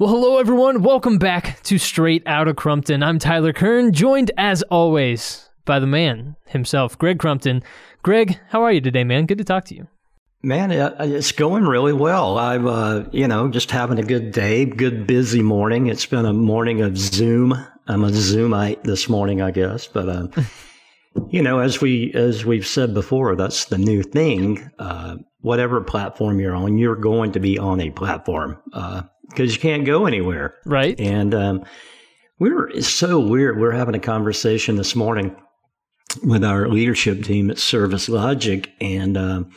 Well, hello everyone. Welcome back to Straight Outta Crumpton. I'm Tyler Kern, joined as always by the man himself, Greg Crumpton. Greg, how are you today, man? Good to talk to you. Man, it's going really well. I'm, uh, you know, just having a good day, good busy morning. It's been a morning of Zoom. I'm a Zoomite this morning, I guess, but, uh, you know, as we as we've said before, that's the new thing. Uh, whatever platform you're on, you're going to be on a platform. Uh, because you can't go anywhere. Right. And um, we were it's so weird. We are having a conversation this morning with our leadership team at Service Logic, and um,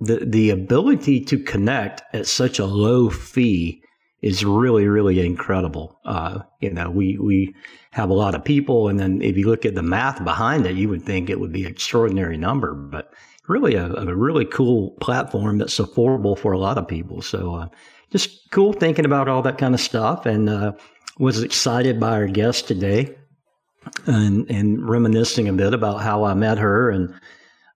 the the ability to connect at such a low fee is really really incredible. Uh, you know, we we have a lot of people, and then if you look at the math behind it, you would think it would be an extraordinary number, but really a, a really cool platform that's affordable for a lot of people. So. Uh, just cool thinking about all that kind of stuff and uh, was excited by our guest today and, and reminiscing a bit about how I met her. And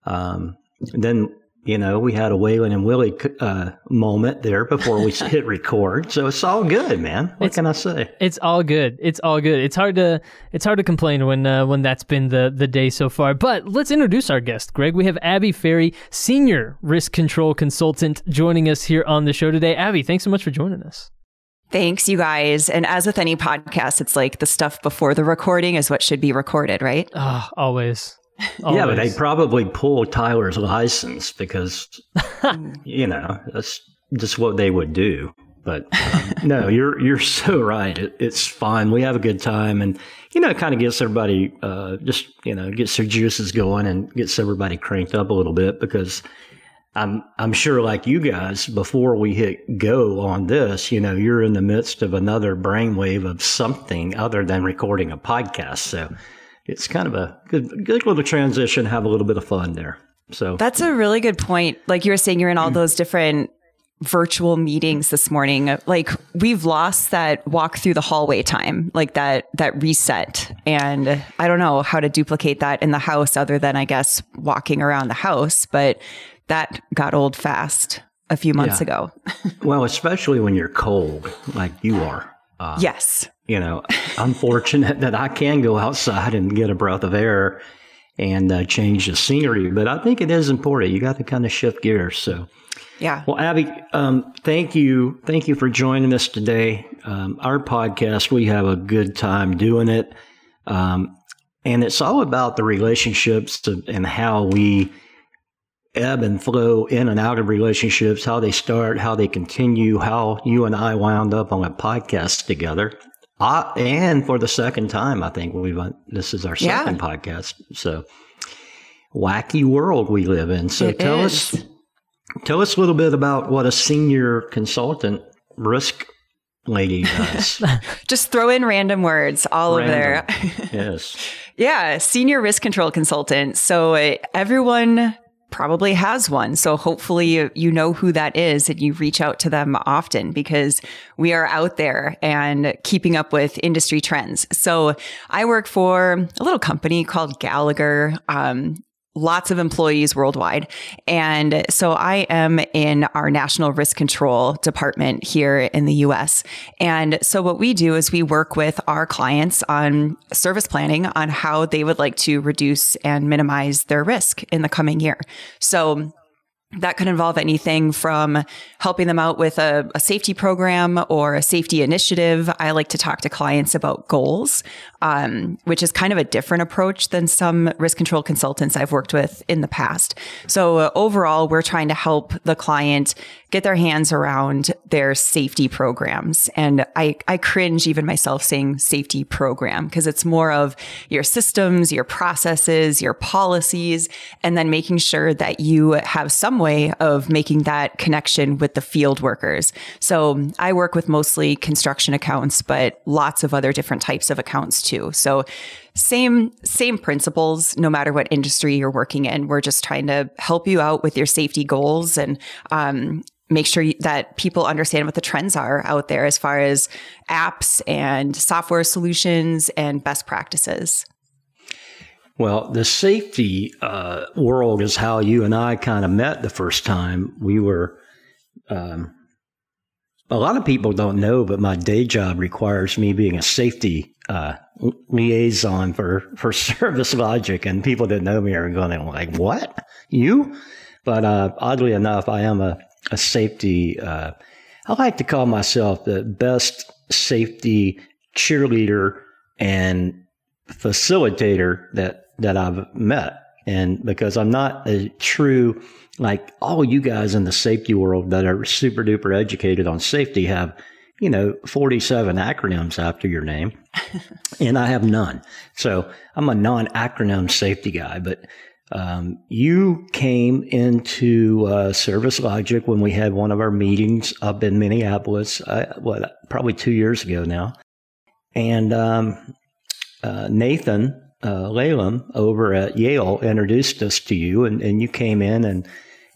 um, then you know, we had a Waylon and Willie uh, moment there before we hit record. So it's all good, man. What it's, can I say? It's all good. It's all good. It's hard to it's hard to complain when uh, when that's been the the day so far. But let's introduce our guest, Greg. We have Abby Ferry, senior risk control consultant, joining us here on the show today. Abby, thanks so much for joining us. Thanks, you guys. And as with any podcast, it's like the stuff before the recording is what should be recorded, right? Oh, always. Yeah, but they probably pull Tyler's license because, you know, that's just what they would do. But um, no, you're you're so right. It, it's fun. We have a good time, and you know, it kind of gets everybody uh, just you know gets their juices going and gets everybody cranked up a little bit because I'm I'm sure like you guys before we hit go on this, you know, you're in the midst of another brainwave of something other than recording a podcast. So it's kind of a good, good little transition. Have a little bit of fun there. So that's a really good point. Like you were saying, you're in all mm. those different virtual meetings this morning. Like we've lost that walk through the hallway time, like that that reset. And I don't know how to duplicate that in the house other than I guess walking around the house, but that got old fast a few months yeah. ago. well, especially when you're cold like you are. Uh, yes you know, I'm fortunate that I can go outside and get a breath of air and uh, change the scenery. But I think it is important. You got to kind of shift gears. So, yeah. Well, Abby, um, thank you, thank you for joining us today. Um, our podcast, we have a good time doing it, um, and it's all about the relationships and how we ebb and flow in and out of relationships, how they start, how they continue, how you and I wound up on a podcast together. Uh, and for the second time, I think we've uh, this is our second yeah. podcast. So wacky world we live in. So it tell is. us tell us a little bit about what a senior consultant risk lady does. Just throw in random words all random. over there. yes. Yeah, senior risk control consultant. So uh, everyone probably has one. So hopefully you know who that is and you reach out to them often because we are out there and keeping up with industry trends. So I work for a little company called Gallagher. Um, lots of employees worldwide. And so I am in our national risk control department here in the US. And so what we do is we work with our clients on service planning on how they would like to reduce and minimize their risk in the coming year. So that could involve anything from helping them out with a, a, safety program or a safety initiative. I like to talk to clients about goals, um, which is kind of a different approach than some risk control consultants I've worked with in the past. So uh, overall, we're trying to help the client get their hands around their safety programs. And I, I cringe even myself saying safety program because it's more of your systems, your processes, your policies, and then making sure that you have some way of making that connection with the field workers. So I work with mostly construction accounts, but lots of other different types of accounts too. So same same principles no matter what industry you're working in we're just trying to help you out with your safety goals and um, make sure that people understand what the trends are out there as far as apps and software solutions and best practices. Well, the safety uh, world is how you and I kind of met the first time. We were um, a lot of people don't know, but my day job requires me being a safety uh, liaison for for Service Logic, and people that know me are going like, "What you?" But uh, oddly enough, I am a a safety. Uh, I like to call myself the best safety cheerleader and facilitator that that I've met. And because I'm not a true, like all you guys in the safety world that are super duper educated on safety have, you know, 47 acronyms after your name. and I have none. So I'm a non acronym safety guy. But um, you came into uh, Service Logic when we had one of our meetings up in Minneapolis, uh, what, probably two years ago now. And um, uh, Nathan uh, over at Yale introduced us to you, and, and you came in and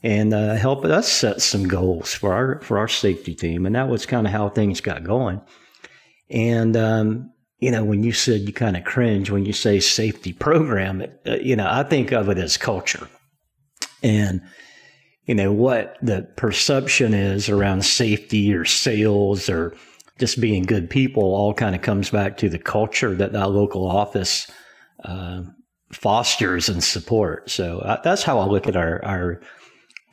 and uh, helped us set some goals for our for our safety team, and that was kind of how things got going. And um, you know, when you said you kind of cringe when you say safety program, uh, you know, I think of it as culture, and you know what the perception is around safety or sales or just being good people all kind of comes back to the culture that that local office uh, fosters and support. So uh, that's how I look at our, our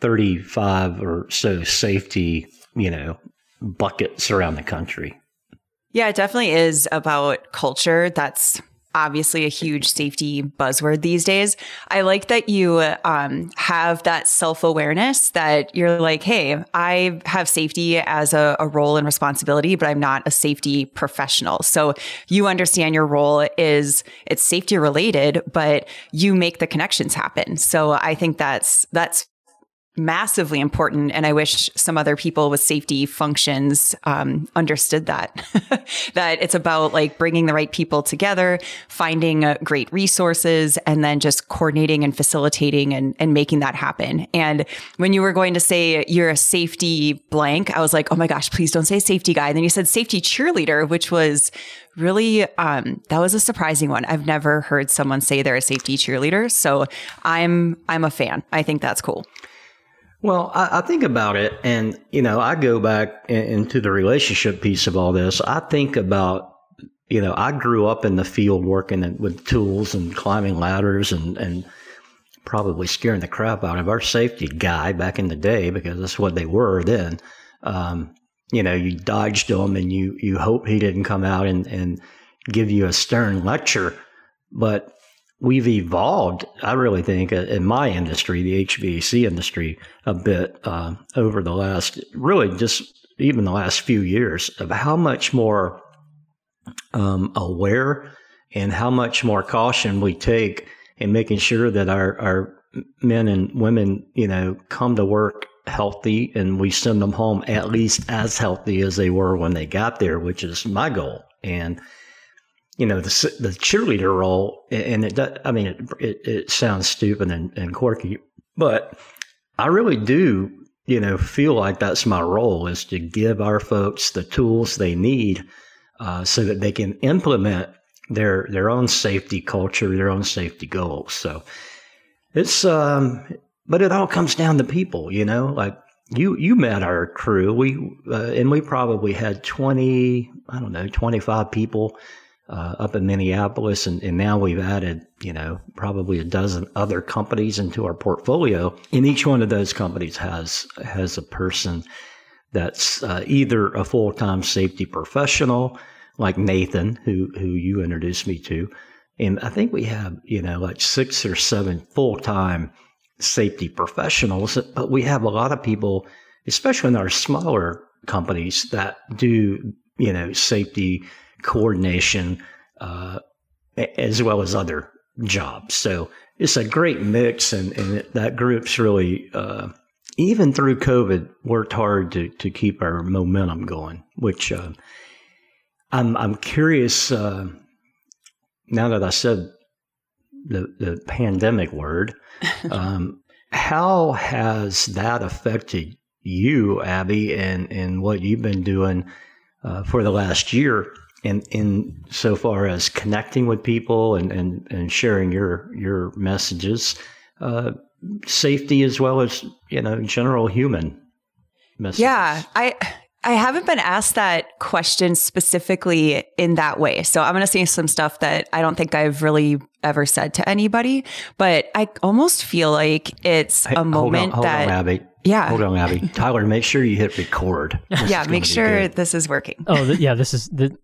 35 or so safety, you know, buckets around the country. Yeah, it definitely is about culture. That's obviously a huge safety buzzword these days. I like that you um, have that self awareness that you're like, hey, I have safety as a, a, role and responsibility, but I'm not a safety professional. So you understand your role is it's safety related, but you make the connections happen. So I think that's that's massively important. And I wish some other people with safety functions um, understood that, that it's about like bringing the right people together, finding uh, great resources, and then just coordinating and facilitating and, and making that happen. And when you were going to say you're a safety blank, I was like, oh my gosh, please don't say safety guy. And then you said safety cheerleader, which was really um, that was a surprising one. I've never heard someone say they're a safety cheerleader. So I'm I'm a fan. I think that's cool. Well, I, I, think about it, and you know, I go back in, into the relationship piece of all this. I think about, you know, I grew up in the field working with tools and climbing ladders, and and probably scaring the crap out of our safety guy back in the day because that's what they were then. Um, you know, you dodged him, and you you hope he didn't come out and and give you a stern lecture, but we've evolved, I really think, uh, in my industry, the HVAC industry, a bit uh, over the last, really just even the last few years, of how much more um, aware and how much more caution we take in making sure that our, our men and women, you know, come to work healthy and we send them home at least as healthy as they were when they got there, which is my goal. And you know, the, the cheerleader role, and it, I mean, it, it, it sounds stupid and, and quirky, but I really do, you know, feel like that's my role is to give our folks the tools they need uh, so that they can implement their their own safety culture, their own safety goals. So it's, um, but it all comes down to people, you know, like you you met our crew, we uh, and we probably had twenty, I don't know, twenty five people uh, up in Minneapolis, and, and, now we've added, you know, probably a dozen other companies into our portfolio. And each one of those companies has has a person that's uh, either a full time safety professional, like Nathan, who who you introduced me to, and I think we have, you know, like six or seven full time safety professionals. But we have a lot of people, especially in our smaller companies, that do, you know, safety coordination, uh, as well as other jobs. So it's a great mix, and, and it, that group's really, uh, even through COVID, worked hard to, to keep our momentum going, which uh, I'm, I'm curious uh, now that I said the, the pandemic word, um, how has that affected you, Abby, and, and what you've been doing uh, for the last year in in so far as connecting with people and and, and sharing your your messages, uh, safety as well as you know general human messages. Yeah, I I haven't been asked that question specifically in that way. So I'm going to say some stuff that I don't think I've really ever said to anybody, but I almost feel like it's a moment hold on, hold that on, Abby. Yeah. Hold on, Abby. Tyler, make sure you hit record. This yeah, make sure good. this is working. Oh, th- yeah. This is the.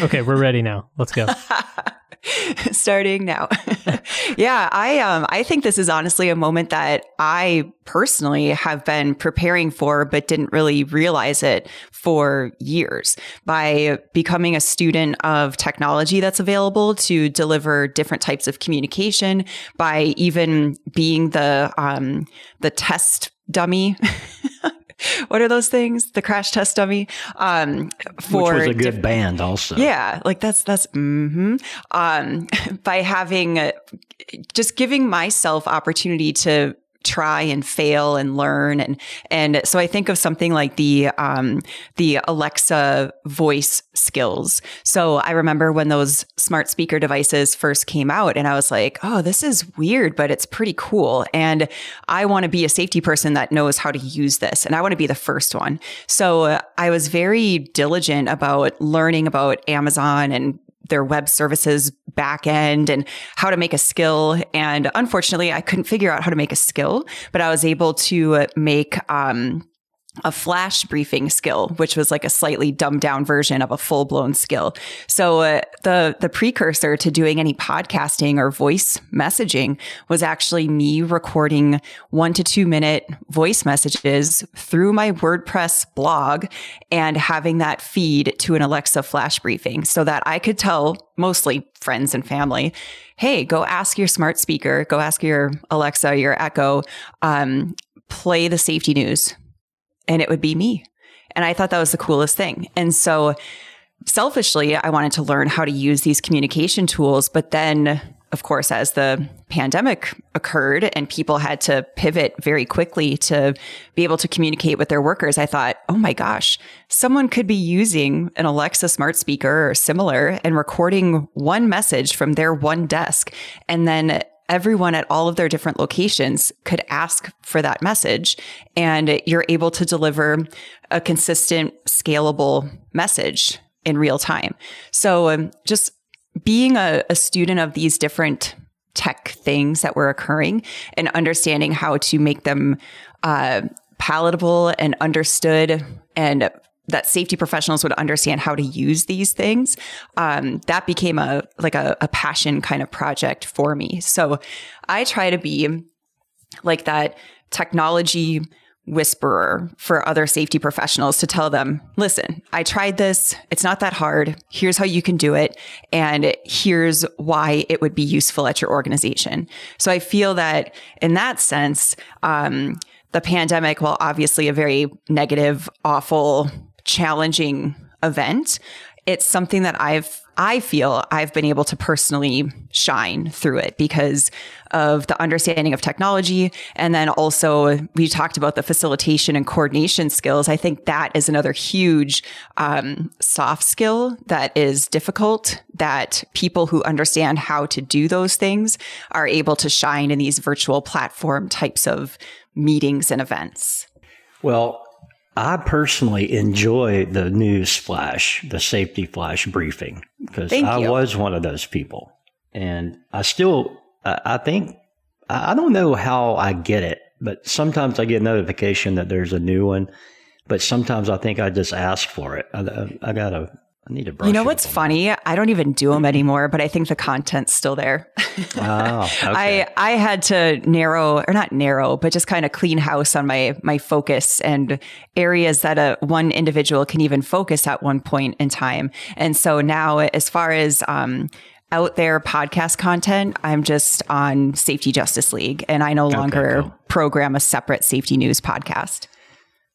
Okay, we're ready now. Let's go. starting now. yeah, I um I think this is honestly a moment that I personally have been preparing for but didn't really realize it for years by becoming a student of technology that's available to deliver different types of communication by even being the um the test dummy what are those things? The crash test dummy. Um, for Which was a good band, also. yeah, like that's that's mm-hmm. um by having uh, just giving myself opportunity to try and fail and learn and and so I think of something like the um the Alexa voice skills. So I remember when those smart speaker devices first came out and I was like, "Oh, this is weird, but it's pretty cool." And I want to be a safety person that knows how to use this and I want to be the first one. So I was very diligent about learning about Amazon and their web services back end and how to make a skill. And unfortunately, I couldn't figure out how to make a skill, but I was able to make, um, a flash briefing skill, which was like a slightly dumbed down version of a full blown skill. So uh, the the precursor to doing any podcasting or voice messaging was actually me recording one to two minute voice messages through my WordPress blog and having that feed to an Alexa flash briefing so that I could tell mostly friends and family, hey, go ask your smart speaker, go ask your Alexa, your Echo, um, play the safety news and it would be me. And I thought that was the coolest thing. And so selfishly, I wanted to learn how to use these communication tools. But then, of course, as the pandemic occurred and people had to pivot very quickly to be able to communicate with their workers, I thought, oh my gosh, someone could be using an Alexa smart speaker or similar and recording one message from their one desk. And then everyone at all of their different locations could ask for that message and you're able to deliver a consistent scalable message in real time. So um, just being a, a student of these different tech things that were occurring and understanding how to make them uh, palatable and understood and that safety professionals would understand how to use these things um, that became a like a, a passion kind of project for me. So i try to be like that technology whisperer for other safety professionals to tell them listen i tried this. It's not that hard. Here's how you can do it. And here's why it would be useful at your organization. So i feel that in that sense um, the pandemic while obviously a very negative awful challenging event, it's something that I've I feel I've been able to personally shine through it because of the understanding of technology. And then also, we talked about the facilitation and coordination skills. I think that is another huge um, soft skill that is difficult, that people who understand how to do those things are able to shine in these virtual platform types of meetings and events. Well, I personally enjoy the news flash, the safety flash briefing, because I you. was one of those people. And I still, I I think, I don't know how I get it, but sometimes I get notification that there's a new one. But sometimes I think I just ask for it. I, I, I gotta, I need brush You know what's funny? I don't even do them anymore, but I think the content's still there. Oh, okay. I I had to narrow or not narrow, but just kind of clean house on my my focus and areas that a one individual can even focus at one point in time. And so now, as far as um, out there podcast content, I'm just on Safety Justice League, and I no longer cool. program a separate safety news podcast.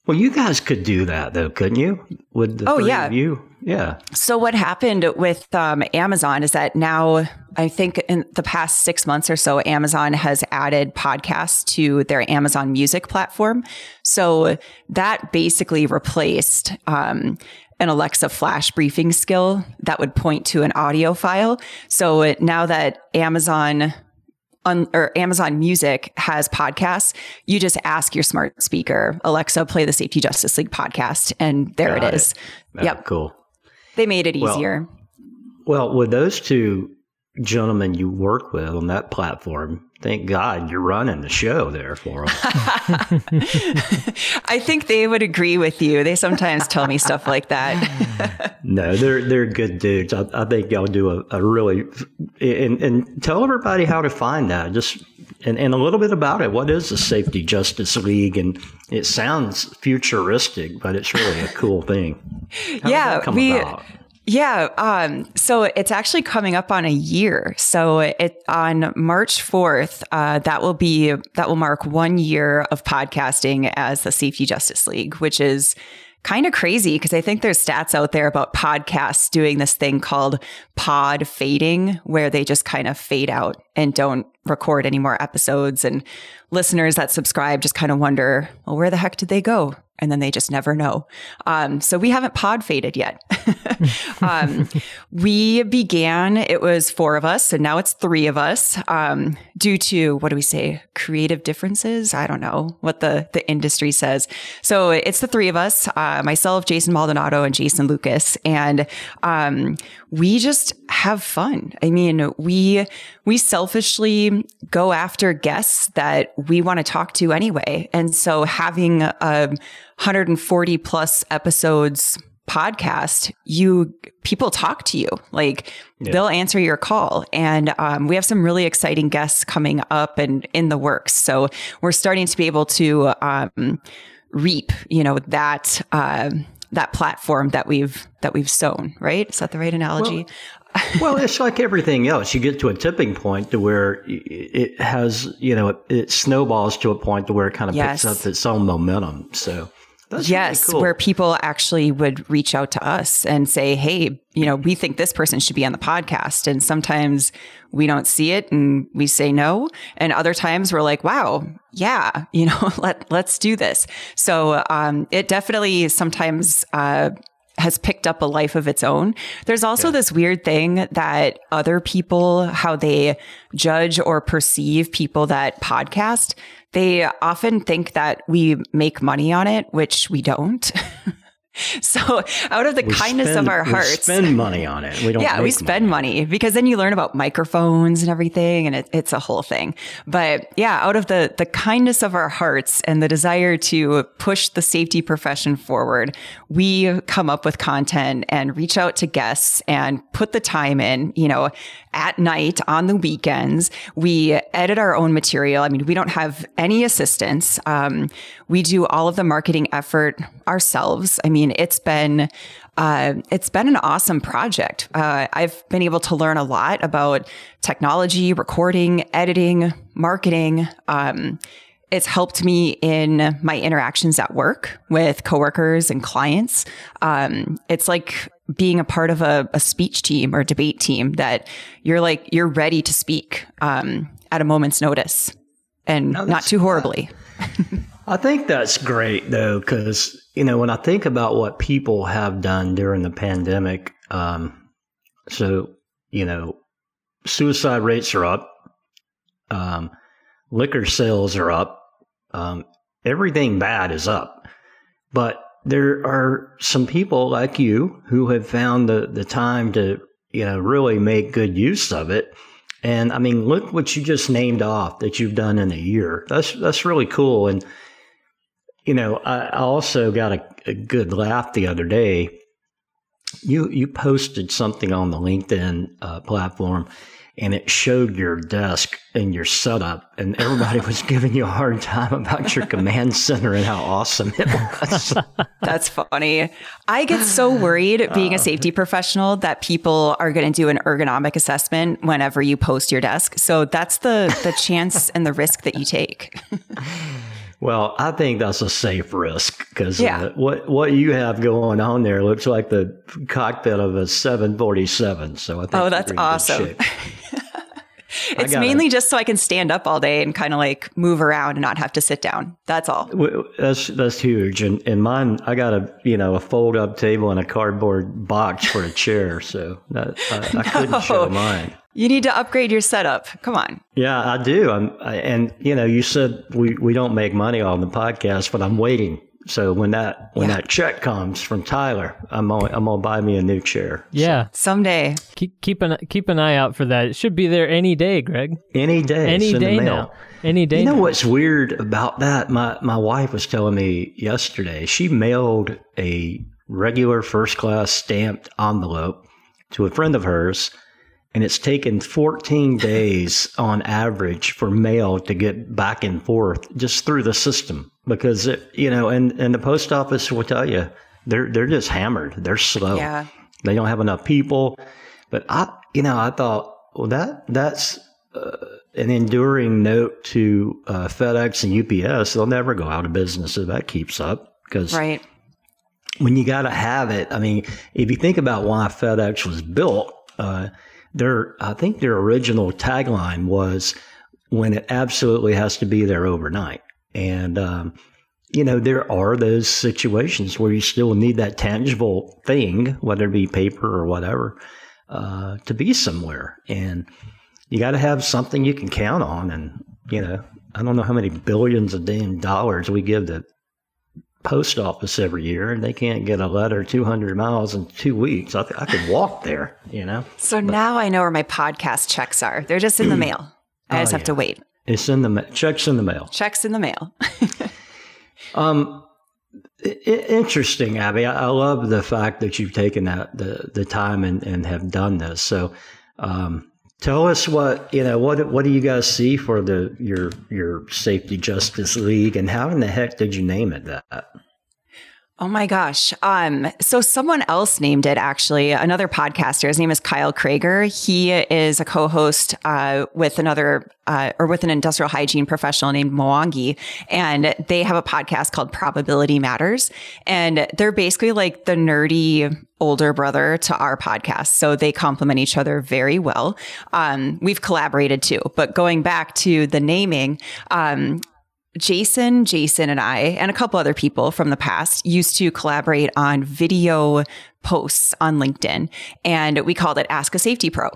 Well, you guys could do that though, couldn't you? Would the Oh, three yeah. of you? Yeah. So what happened with um, Amazon is that now I think in the past six months or so, Amazon has added podcasts to their Amazon Music platform. So that basically replaced um, an Alexa flash briefing skill that would point to an audio file. So now that Amazon on or Amazon Music has podcasts, you just ask your smart speaker, Alexa, play the Safety Justice League podcast, and there Got it is. Oh, Yep. Cool. They made it Well, easier. Well, with those two gentlemen you work with on that platform, thank God you're running the show there for them. I think they would agree with you. They sometimes tell me stuff like that. no, they're they're good dudes. I, I think y'all do a, a really and and tell everybody how to find that. Just and, and a little bit about it. What is the Safety Justice League? And it sounds futuristic, but it's really a cool thing. How Yeah, we- about? Yeah. Um, so it's actually coming up on a year. So it on March 4th, uh, that will be, that will mark one year of podcasting as the Safety Justice League, which is kind of crazy because I think there's stats out there about podcasts doing this thing called pod fading, where they just kind of fade out and don't record any more episodes. And listeners that subscribe just kind of wonder, well, where the heck did they go? And then they just never know. Um, so we haven't pod faded yet. um, we began, it was four of us, and now it's three of us um, due to, what do we say, creative differences? I don't know what the, the industry says. So it's the three of us, uh, myself, Jason Maldonado, and Jason Lucas. And um, we just have fun. I mean, we, we selfishly go after guests that we want to talk to anyway. And so having a 140 plus episodes podcast, you people talk to you like they'll answer your call, and um, we have some really exciting guests coming up and in the works. So we're starting to be able to um, reap, you know, that. um that platform that we've that we've sown, right? Is that the right analogy? well, it's like everything else. You get to a tipping point to where it has, you know, it, it snowballs to a point to where it kind of Yes. picks up its own momentum. So that's yes, really cool. where people actually would reach out to us and say, "Hey, you know, we think this person should be on the podcast." And sometimes we don't see it and we say no, and other times we're like, "Wow, yeah, you know, let let's do this." So um, it definitely sometimes. Uh, has picked up a life of its own. There's also this weird thing that other people, how they judge or perceive people that podcast, they often think that we make money on it, which we don't. so out of the We kindness spend- of our hearts, we spend money on it. We don't. yeah, we spend money. because then you learn about microphones and everything, and it, it's a whole thing. But yeah, out of the the kindness of our hearts and the desire to push the safety profession forward, we come up with content and reach out to guests and put the time in. You know, at night on the weekends, we edit our own material. I mean, we don't have any assistance. Um, we do all of the marketing effort ourselves. I mean, it's been uh, it's been an awesome project. Uh, I've been able to learn a lot about technology, recording, editing, marketing. Um, it's helped me in my interactions at work with coworkers and clients. Um, it's like being a part of a, a speech team or debate team that you're like you're ready to speak um, at a moment's notice and not too horribly. I think that's great though, because you know when I think about what people have done during the pandemic, um, so you know, suicide rates are up, um, liquor sales are up, um, everything bad is up, but there are some people like you who have found the the time to you know really make good use of it. And I mean, look what you just named off that you've done in a year. That's that's really cool. And you know, I, I also got a, a good laugh the other day. You you posted something on the LinkedIn uh, platform, and it showed your desk and your setup, and everybody was giving you a hard time about your command center and how awesome it was. That's funny. I get so worried being a safety professional that people are going to do an ergonomic assessment whenever you post your desk. So that's the the chance and the risk that you take. Well, I think that's a safe risk because Yeah. uh, what what you have going on there looks like the cockpit of a 747. So I think Oh, that's awesome. It's mainly just so I can stand up all day and kind of like move around and not have to sit down. That's all. That's that's huge, and and mine I got a you know a fold up table and a cardboard box for a chair, so that, I, I couldn't show mine. You need to upgrade your setup. Come on. Yeah, I do. I'm, I, and you know, you said we, we don't make money on the podcast, but I'm waiting. So when that when Yeah. that check comes from Tyler, I'm gonna, I'm gonna buy me a new chair. Yeah, Someday. keep keep an keep an eye out for that. It should be there any day, Greg. Any day. Any it's in the day mail. now. Any day. You know now. what's weird about that? My my wife was telling me yesterday. She mailed a regular first class stamped envelope to a friend of hers, and it's taken 14 days on average for mail to get back and forth just through the system because it, you know, and and the post office will tell you they're they're just hammered. They're slow. Yeah. They don't have enough people. But I, you know, I thought, well, that that's uh, an enduring note to uh, FedEx and UPS. They'll never go out of business if that keeps up. Because Right. when you got to have it, I mean, if you think about why FedEx was built, uh, their I think their original tagline was when it absolutely has to be there overnight. And um, you know, there are those situations where you still need that tangible thing, whether it be paper or whatever, uh, to be somewhere. And you got to have something you can count on. And, you know, I don't know how many billions of damn dollars we give the post office every year, and they can't get a letter 200 miles in two weeks. I, I could walk there, you know? So now I know where my podcast checks are. They're just in the mail. I just Oh, have to wait. It's in the ma- checks in the mail. Checks in the mail. Um, interesting, Abby. I, I love the fact that you've taken that the the time and, and have done this. So, um, tell us what you know. What what do you guys see for the your your Safety Justice League, and how in the heck did you name it that? Oh my gosh. Um, so someone else named it actually, another podcaster. His name is Kyle Krager. He is a co-host uh, with another uh, or with an industrial hygiene professional named Mwangi, and they have a podcast called Probability Matters, and they're basically like the nerdy older brother to our podcast. So they complement each other very well. Um, we've collaborated too, but going back to the naming, um, Jason, Jason, and I, and a couple other people from the past used to collaborate on video posts on LinkedIn, and we called it Ask a Safety Pro.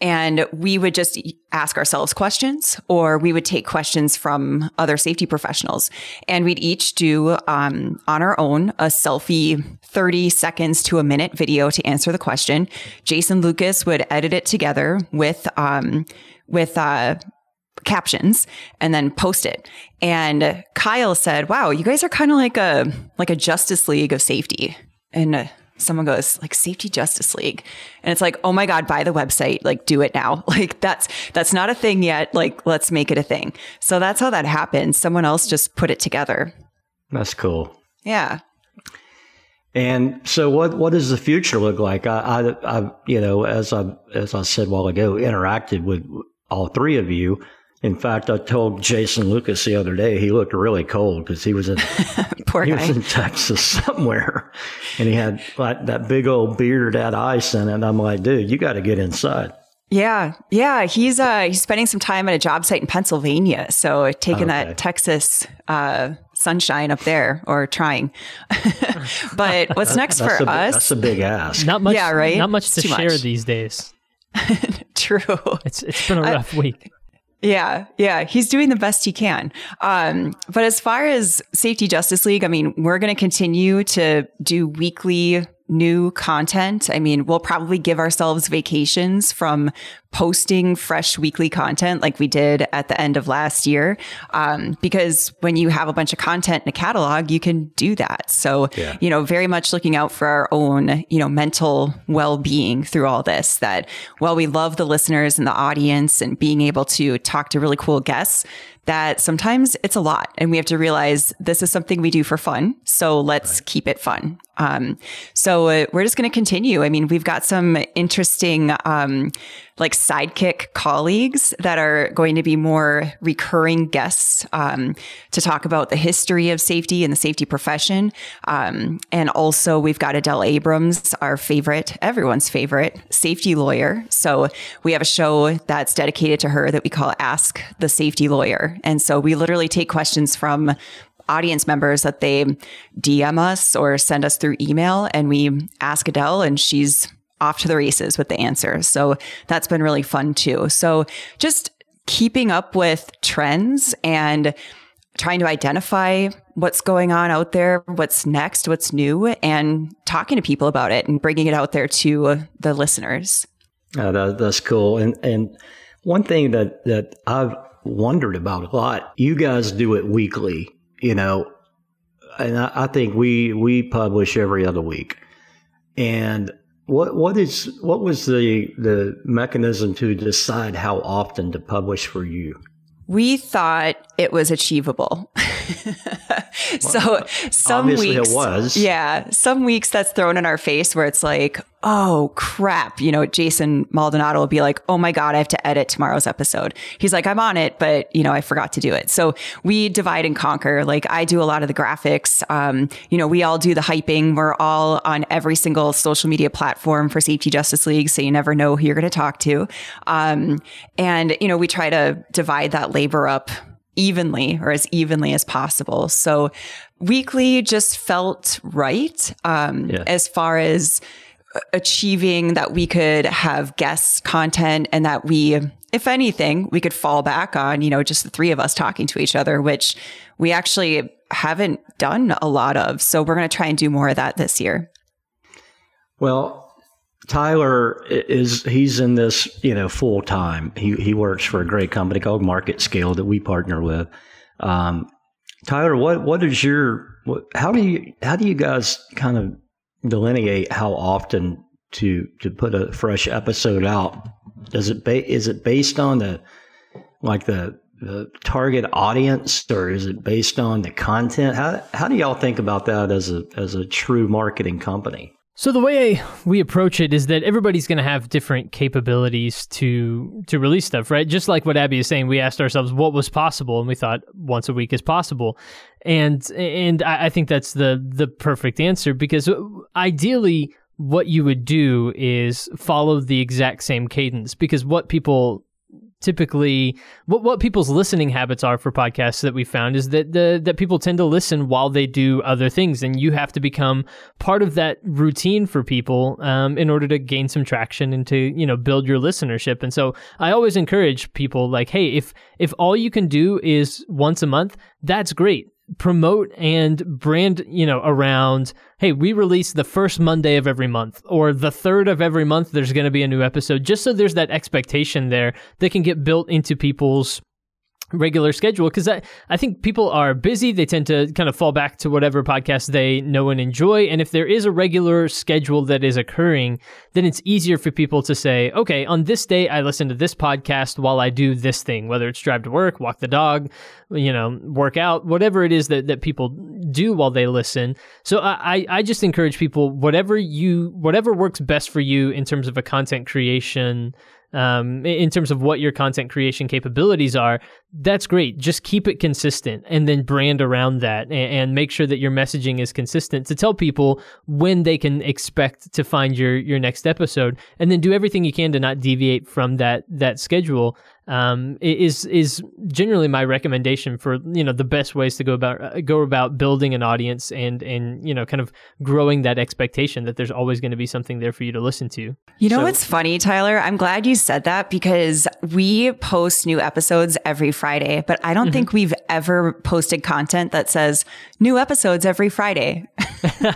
And we would just ask ourselves questions, or we would take questions from other safety professionals, and we'd each do um, on our own a selfie, thirty seconds to a minute video to answer the question. Jason Lucas would edit it together with um, with uh, captions and then post it. And Kyle said, "Wow, you guys are kind of like a like a Justice League of safety." And uh, someone goes, "Like Safety Justice League." And it's like, "Oh my god, buy the website. Like do it now." Like that's that's not a thing yet. Like let's make it a thing. So that's how that happened. Someone else just put it together. That's cool. Yeah. And so, what what does the future look like? I, I, I you know, as I as I said a while ago, interacted with all three of you. In fact, I told Jason Lucas the other day he looked really cold because he was in Poor he was in Texas somewhere, and he had like that big old beard had ice in it. And I'm like, dude, you got to get inside. Yeah, yeah. He's uh he's spending some time at a job site in Pennsylvania, so taking Okay. that Texas uh sunshine up there or trying. but what's next for a, us? That's a big ask. Not much. Yeah, right? Not much It's to share much. these days. True. It's it's been a rough week. Yeah, yeah, he's doing the best he can. Um, but as far as Safety Justice League, I mean, we're going to continue to do weekly new content. I mean, we'll probably give ourselves vacations from posting fresh weekly content like we did at the end of last year. Um, because when you have a bunch of content in a catalog, you can do that. So, Yeah. you know, very much looking out for our own, you know, mental well being through all this. That while we love the listeners and the audience and being able to talk to really cool guests, that sometimes it's a lot and we have to realize this is something we do for fun. So let's keep it fun. Um, so uh, we're just going to continue. I mean, we've got some interesting, um, like sidekick colleagues that are going to be more recurring guests um, to talk about the history of safety and the safety profession. Um, and also, we've got Adele Abrams, our favorite, everyone's favorite safety lawyer. So we have a show that's dedicated to her that we call Ask the Safety Lawyer. And so we literally take questions from audience members that they DM us or send us through email and we ask Adele and she's off to the races with the answers. So that's been really fun too. So just keeping up with trends and trying to identify what's going on out there, what's next, what's new, and talking to people about it and bringing it out there to the listeners. Uh, that, that's cool. And and one thing that that I've wondered about a lot, you guys do it weekly, you know, and I, I think we we publish every other week. And what what is what was the the mechanism to decide how often to publish for you? We thought it was achievable. so some Obviously weeks it was. Yeah, some weeks that's thrown in our face where it's like, "Oh, crap." You know, Jason Maldonado will be like, "Oh my god, I have to edit tomorrow's episode." He's like, "I'm on it, but, you know, I forgot to do it." So we divide and conquer. Like I do a lot of the graphics. Um, you know, we all do the hyping. We're all on every single social media platform for Safety Justice League, so you never know who you're going to talk to. Um, and you know, we try to divide that labor up evenly or as evenly as possible. So weekly just felt right um, Yeah. as far as achieving that we could have guest content and that we, if anything, we could fall back on, you know, just the three of us talking to each other, which we actually haven't done a lot of. So we're going to try and do more of that this year. Well, Tyler is he's in this, you know, full time. He he works for a great company called MarketScale that we partner with. Um, Tyler, what what is your what, how do you how do you guys kind of delineate how often to to put a fresh episode out? Does it ba- is it based on the like the the target audience or is it based on the content? How how do y'all think about that as a as a true marketing company? So the way we approach it is that everybody's going to have different capabilities to to release stuff, right? Just like what Abby is saying, we asked ourselves what was possible, and we thought once a week is possible, and and I, think that's the the perfect answer because ideally, what you would do is follow the exact same cadence because what people typically what what people's listening habits are for podcasts that we found is that the that people tend to listen while they do other things and you have to become part of that routine for people um, in order to gain some traction and to you know build your listenership. And so I always encourage people like hey if if all you can do is once a month that's great promote and brand, you know, around, hey, we release the first Monday of every month or the third of every month, there's going to be a new episode, just so there's that expectation there that can get built into people's regular schedule because I, I think people are busy. They tend to kind of fall back to whatever podcast they know and enjoy. And if there is a regular schedule that is occurring then it's easier for people to say okay on this day i listen to this podcast while i do this thing whether it's drive to work walk the dog you know work out whatever it is that, that people do while they listen. So I, I I just encourage people whatever you whatever works best for you in terms of a content creation um, in terms of what your content creation capabilities are, that's great. Just keep it consistent and then brand around that and, and, make sure that your messaging is consistent to tell people when they can expect to find your your next episode, and then do everything you can to not deviate from that that schedule. Um, is is generally my recommendation for you know the best ways to go about uh, go about building an audience and and you know kind of growing that expectation that there's always going to be something there for you to listen to. You know So- what's funny, Tyler? I'm glad you said that because we post new episodes every Friday, but I don't think we've ever posted content that says new episodes every Friday.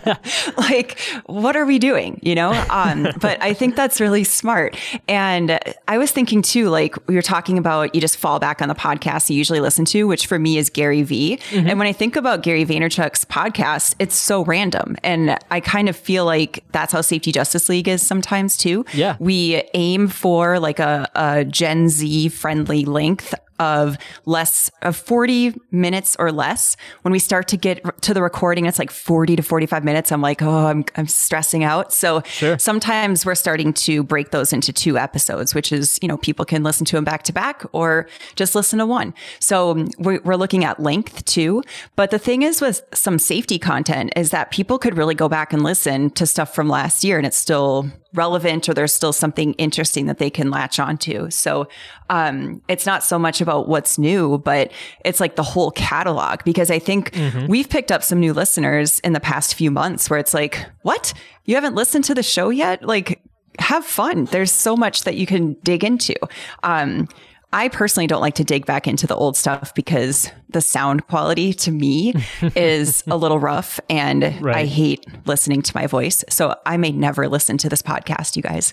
like, what are we doing? You know? Um, but I think that's really smart. And I was thinking too, like we were talking about, you just fall back on the podcast you usually listen to, which for me is Gary Vee. Mm-hmm. And when I think about Gary Vaynerchuk's podcast, it's so random. And I kind of feel like that's how Safety Justice League is sometimes too. Yeah. We aim for like a, a Gen Z friendly length of less of 40 minutes or less. When we start to get to the recording, it's like 40 to 45 minutes. I'm like, oh, I'm, I'm stressing out. So sometimes we're starting to break those into two episodes, which is, you know, people can listen to them back to back or just listen to one. So um, we're looking at length too. But the thing is with some safety content is that people could really go back and listen to stuff from last year and it's still relevant or there's still something interesting that they can latch onto. So um, it's not so much about what's new, but it's like the whole catalog because I think we've picked up some new listeners in the past few months where it's like, what? You haven't listened to the show yet? Like, have fun. There's so much that you can dig into. Um, I personally don't like to dig back into the old stuff because the sound quality to me is a little rough and right. I hate listening to my voice. So I may never listen to this podcast, you guys.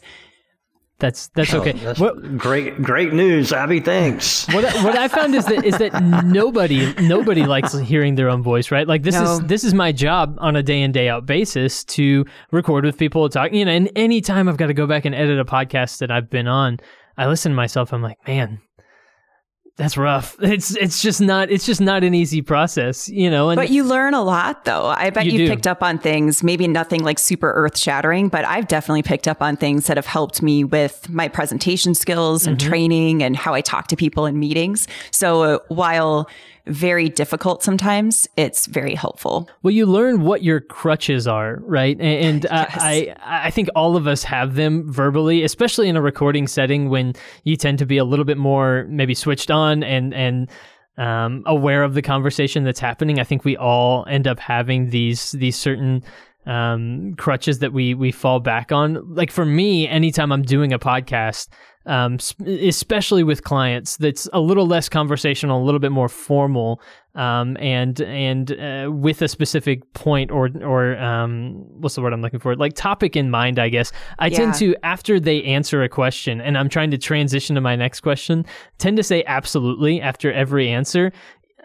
That's that's okay. Oh, that's what, great great news, Abby. Thanks. What what I found is that is that nobody nobody likes hearing their own voice, right? Like this no. is this is my job on a day in day out basis to record with people, talk. You know, and anytime I've got to go back and edit a podcast that I've been on, I listen to myself. I'm like, man, that's rough. It's it's just not it's just not an easy process, you know. And but you learn a lot, though. I bet you, you picked up on things, maybe nothing like super earth shattering, but I've definitely picked up on things that have helped me with my presentation skills and mm-hmm. training and how I talk to people in meetings. So uh, while very difficult sometimes, it's very helpful. Well, you learn what your crutches are, right? And, uh, yes. I, I think all of us have them verbally, especially in a recording setting when you tend to be a little bit more maybe switched on and and um, aware of the conversation that's happening. I think we all end up having these these certain um, crutches that we we fall back on. Like for me, anytime I'm doing a podcast, um, especially with clients, that's a little less conversational, a little bit more formal, um, and and uh, with a specific point or or um, what's the word I'm looking for? Like topic in mind, I guess. I yeah. tend to after they answer a question, and I'm trying to transition to my next question, tend to say absolutely after every answer.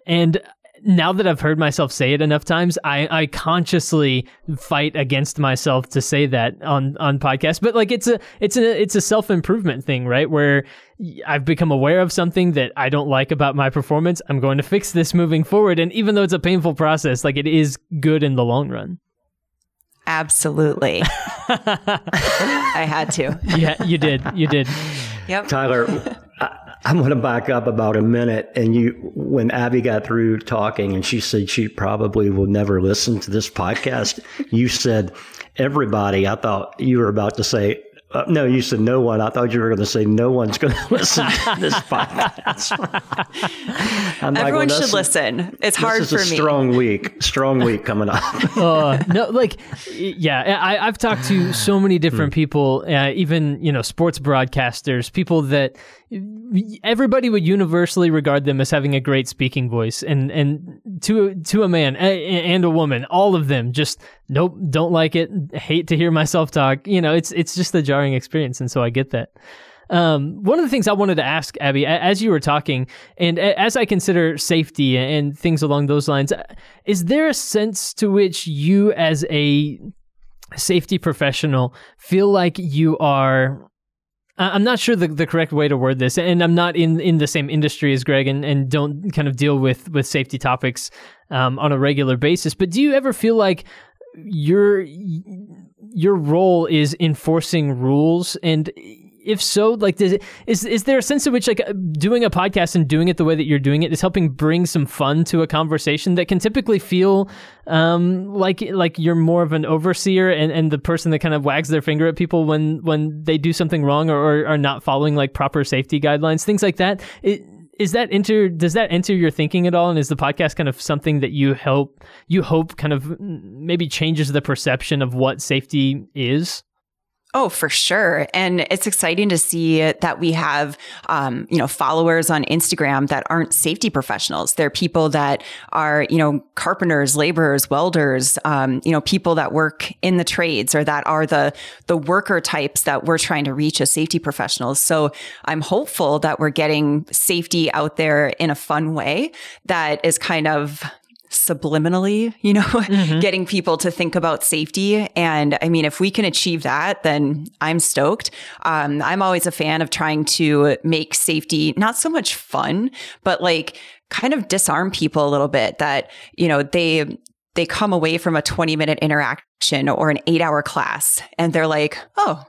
And now that I've heard myself say it enough times, I, I consciously fight against myself to say that on on podcasts. But like it's a it's a it's a self improvement thing, right? Where I've become aware of something that I don't like about my performance. I'm going to fix this moving forward. And even though it's a painful process, like it is good in the long run. Absolutely. I had to. Yeah, you did. You did. Yep. Tyler, I'm going to back up about a minute. And you, when Abby got through talking and she said she probably will never listen to this podcast, you said, everybody, I thought you were about to say, uh, no, you said no one. I thought you were going to say no one's going to listen to this podcast. Everyone like, well, should listen. It's hard for me. Strong week, strong week coming up. uh, no, like, yeah, I, have talked to so many different hmm. people, uh, even you know, sports broadcasters, people that everybody would universally regard them as having a great speaking voice, and and to to a man and a woman, all of them just nope, don't like it, hate to hear myself talk. You know, it's it's just a jarring experience, and so I get that. Um, one of the things I wanted to ask Abby, as you were talking, and as I consider safety and things along those lines, is there a sense to which you, as a safety professional, feel like you are I'm not sure the, the correct way to word this, and I'm not in, in the same industry as Greg and, and don't kind of deal with, with safety topics um, on a regular basis. But do you ever feel like your your role is enforcing rules and if so, like, does it, is is there a sense in which like doing a podcast and doing it the way that you're doing it is helping bring some fun to a conversation that can typically feel um, like like you're more of an overseer and, and the person that kind of wags their finger at people when when they do something wrong or, or are not following like proper safety guidelines, things like that. It, is that enter does that enter your thinking at all? And is the podcast kind of something that you hope you hope kind of maybe changes the perception of what safety is Oh, for sure. And it's exciting to see that we have, um, you know, followers on Instagram that aren't safety professionals. They're people that are, you know, carpenters, laborers, welders, um, you know, people that work in the trades or that are the, the worker types that we're trying to reach as safety professionals. So I'm hopeful that we're getting safety out there in a fun way that is kind of subliminally, you know, mm-hmm. getting people to think about safety. And I mean, if we can achieve that, then I'm stoked. Um, I'm always a fan of trying to make safety not so much fun, but like kind of disarm people a little bit that, you know, they, they come away from a 20 minute interaction or an eight hour class and they're like, oh,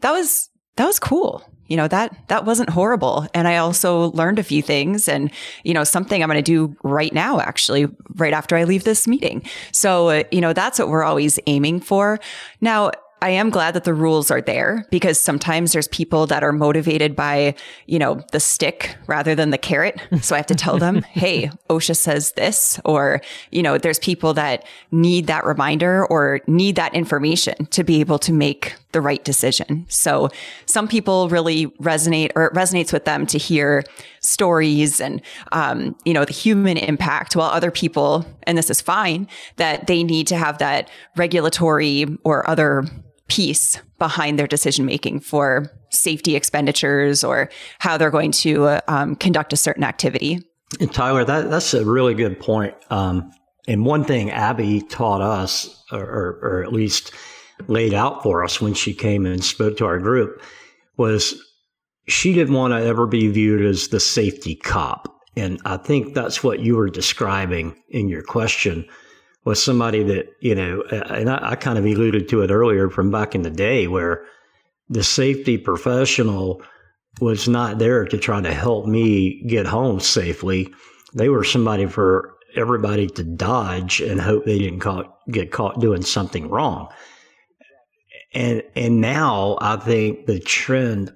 that was, that was cool you know that that wasn't horrible. And i also learned a few things and you know something i'm going to do right now actually right after i leave this meeting. So uh, you know that's what we're always aiming for. Now I am glad that the rules are there because sometimes there's people that are motivated by, you know, the stick rather than the carrot. So I have to tell them, Hey, OSHA says this, or, you know, there's people that need that reminder or need that information to be able to make the right decision. So some people really resonate or it resonates with them to hear stories and, um, you know, the human impact while other people, and this is fine, that they need to have that regulatory or other piece behind their decision making for safety expenditures or how they're going to um, conduct a certain activity. And Tyler, that, that's a really good point. Um, and one thing Abby taught us, or, or, or at least laid out for us when she came and spoke to our group, was she didn't want to ever be viewed as the safety cop. And I think that's what you were describing in your question was somebody that, you know, and I, I kind of alluded to it earlier from back in the day where the safety professional was not there to try to help me get home safely. They were somebody for everybody to dodge and hope they didn't caught, get caught doing something wrong. And and now I think the trend,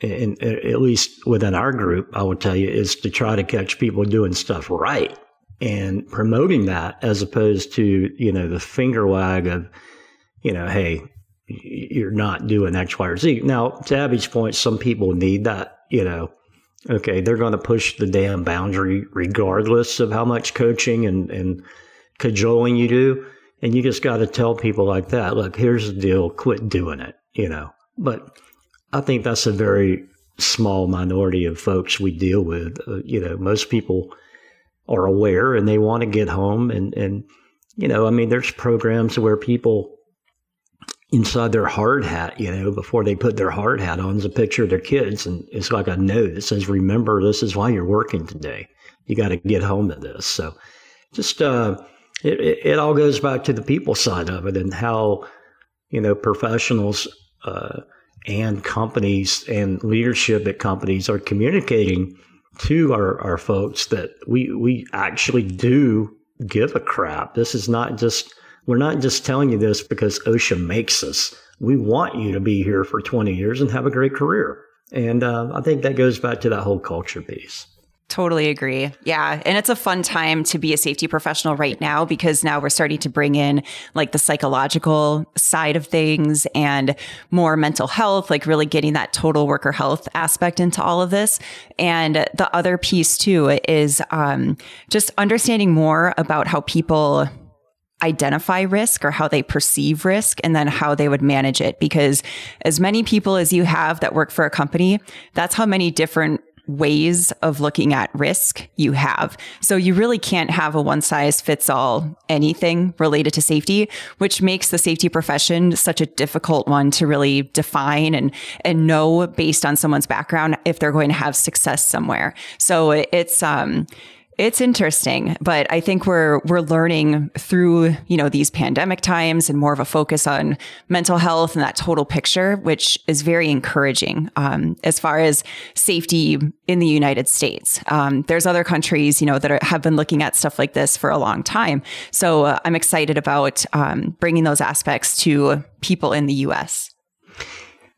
in, in, at least within our group, I would tell you, is to try to catch people doing stuff right and promoting that as opposed to you know the finger wag of you know hey you're not doing X, Y, or Z. Now, to Abby's point, some people need that, you know, okay, they're going to push the damn boundary regardless of how much coaching and, and cajoling you do. And you just got to tell people like that, look, here's the deal, quit doing it, you know. But I think that's a very small minority of folks we deal with. Uh, you know, most people are aware and they want to get home. And, and, you know, I mean, there's programs where people, inside their hard hat, you know, before they put their hard hat on is a picture of their kids. And it's like a note that says, remember, this is why you're working today. You got to get home to this. So just, uh, it, it, it, all goes back to the people side of it and how, you know, professionals, uh, and companies and leadership at companies are communicating to our, our folks that we, we actually do give a crap. This is not just, we're not just telling you this because OSHA makes us. We want you to be here for 20 years and have a great career. And uh, I think that goes back to that whole culture piece. Totally agree. Yeah. And it's a fun time to be a safety professional right now because now we're starting to bring in like the psychological side of things and more mental health, like really getting that total worker health aspect into all of this. And the other piece too is um, just understanding more about how people identify risk or how they perceive risk and then how they would manage it. Because as many people as you have that work for a company, that's how many different ways of looking at risk you have. So you really can't have a one size fits all anything related to safety, which makes the safety profession such a difficult one to really define and, and know based on someone's background if they're going to have success somewhere. So it's, um, it's interesting, but I think we're we're learning through, you know, these pandemic times and more of a focus on mental health and that total picture, which is very encouraging um, as far as safety in the United States. Um, there's other countries, you know, that are, have been looking at stuff like this for a long time. So uh, I'm excited about um, bringing those aspects to people in the U.S.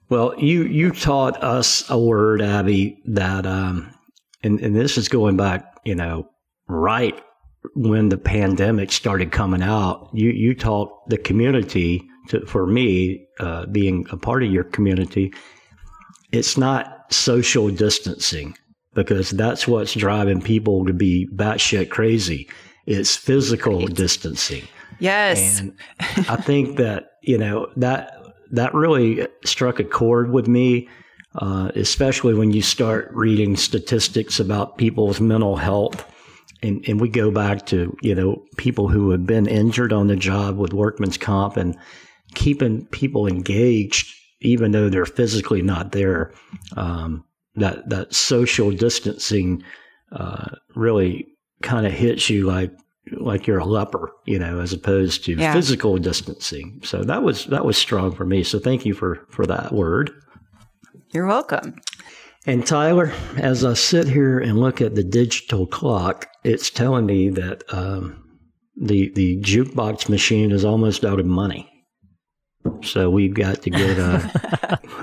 Well, you you taught us a word, Abby, that um, and, and this is going back, you know, right when the pandemic started coming out, you you taught the community to, for me uh, being a part of your community. It's not social distancing because that's what's driving people to be batshit crazy. It's physical right. distancing. Yes, and I think that you know that that really struck a chord with me. Uh, especially when you start reading statistics about people's mental health and, and we go back to, you know, people who have been injured on the job with workman's comp and keeping people engaged, even though they're physically not there. Um, that, that social distancing, uh, really kind of hits you like, like you're a leper, you know, as opposed to yeah. physical distancing. So that was, that was strong for me. So thank you for, for that word. You're welcome. And Tyler, as I sit here and look at the digital clock, it's telling me that um, the the jukebox machine is almost out of money. So we've got to get uh,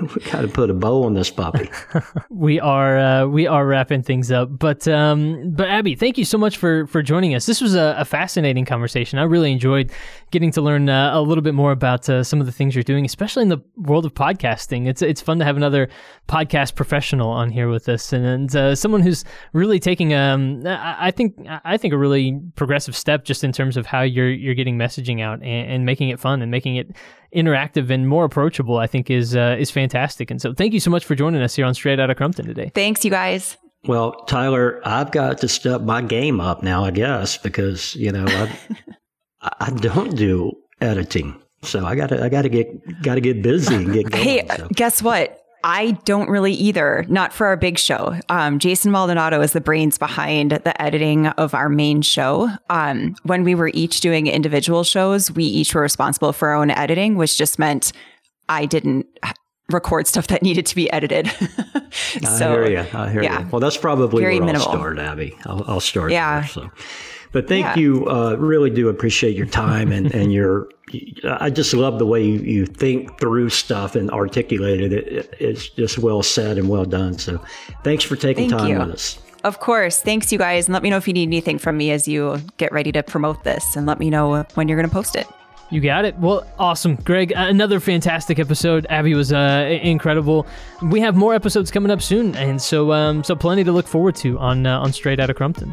we got to put a bow on this puppy. we are uh, we are wrapping things up, but um, but Abby, thank you so much for for joining us. This was a, a fascinating conversation. I really enjoyed getting to learn uh, a little bit more about uh, some of the things you're doing, especially in the world of podcasting. It's it's fun to have another podcast professional on here with us, and, and uh, someone who's really taking um I think I think a really progressive step just in terms of how you're you're getting messaging out and, and making it fun and making it interactive and more approachable, I think is uh, is fantastic. And so, thank you so much for joining us here on Straight Out of Crumpton today. Thanks, you guys. Well, Tyler, I've got to step my game up now, I guess, because you know I, I don't do editing, so I got to I got to get got to get busy and get going. Hey, so. guess what? I don't really either, not for our big show. Um, Jason Maldonado is the brains behind the editing of our main show. Um, when we were each doing individual shows, we each were responsible for our own editing, which just meant I didn't record stuff that needed to be edited. so, I hear you. I hear yeah, you. Well, that's probably where minimal. I'll start, Abby. I'll, I'll start yeah. there. So. But thank yeah. you. Uh, really do appreciate your time and, and your. I just love the way you, you think through stuff and articulate it. it. It's just well said and well done. So thanks for taking thank time you. with us. Of course. Thanks, you guys. And let me know if you need anything from me as you get ready to promote this and let me know when you're going to post it. You got it. Well, awesome, Greg. Another fantastic episode. Abby was uh, incredible. We have more episodes coming up soon, and so um, so plenty to look forward to on uh, on Straight Outta Crumpton.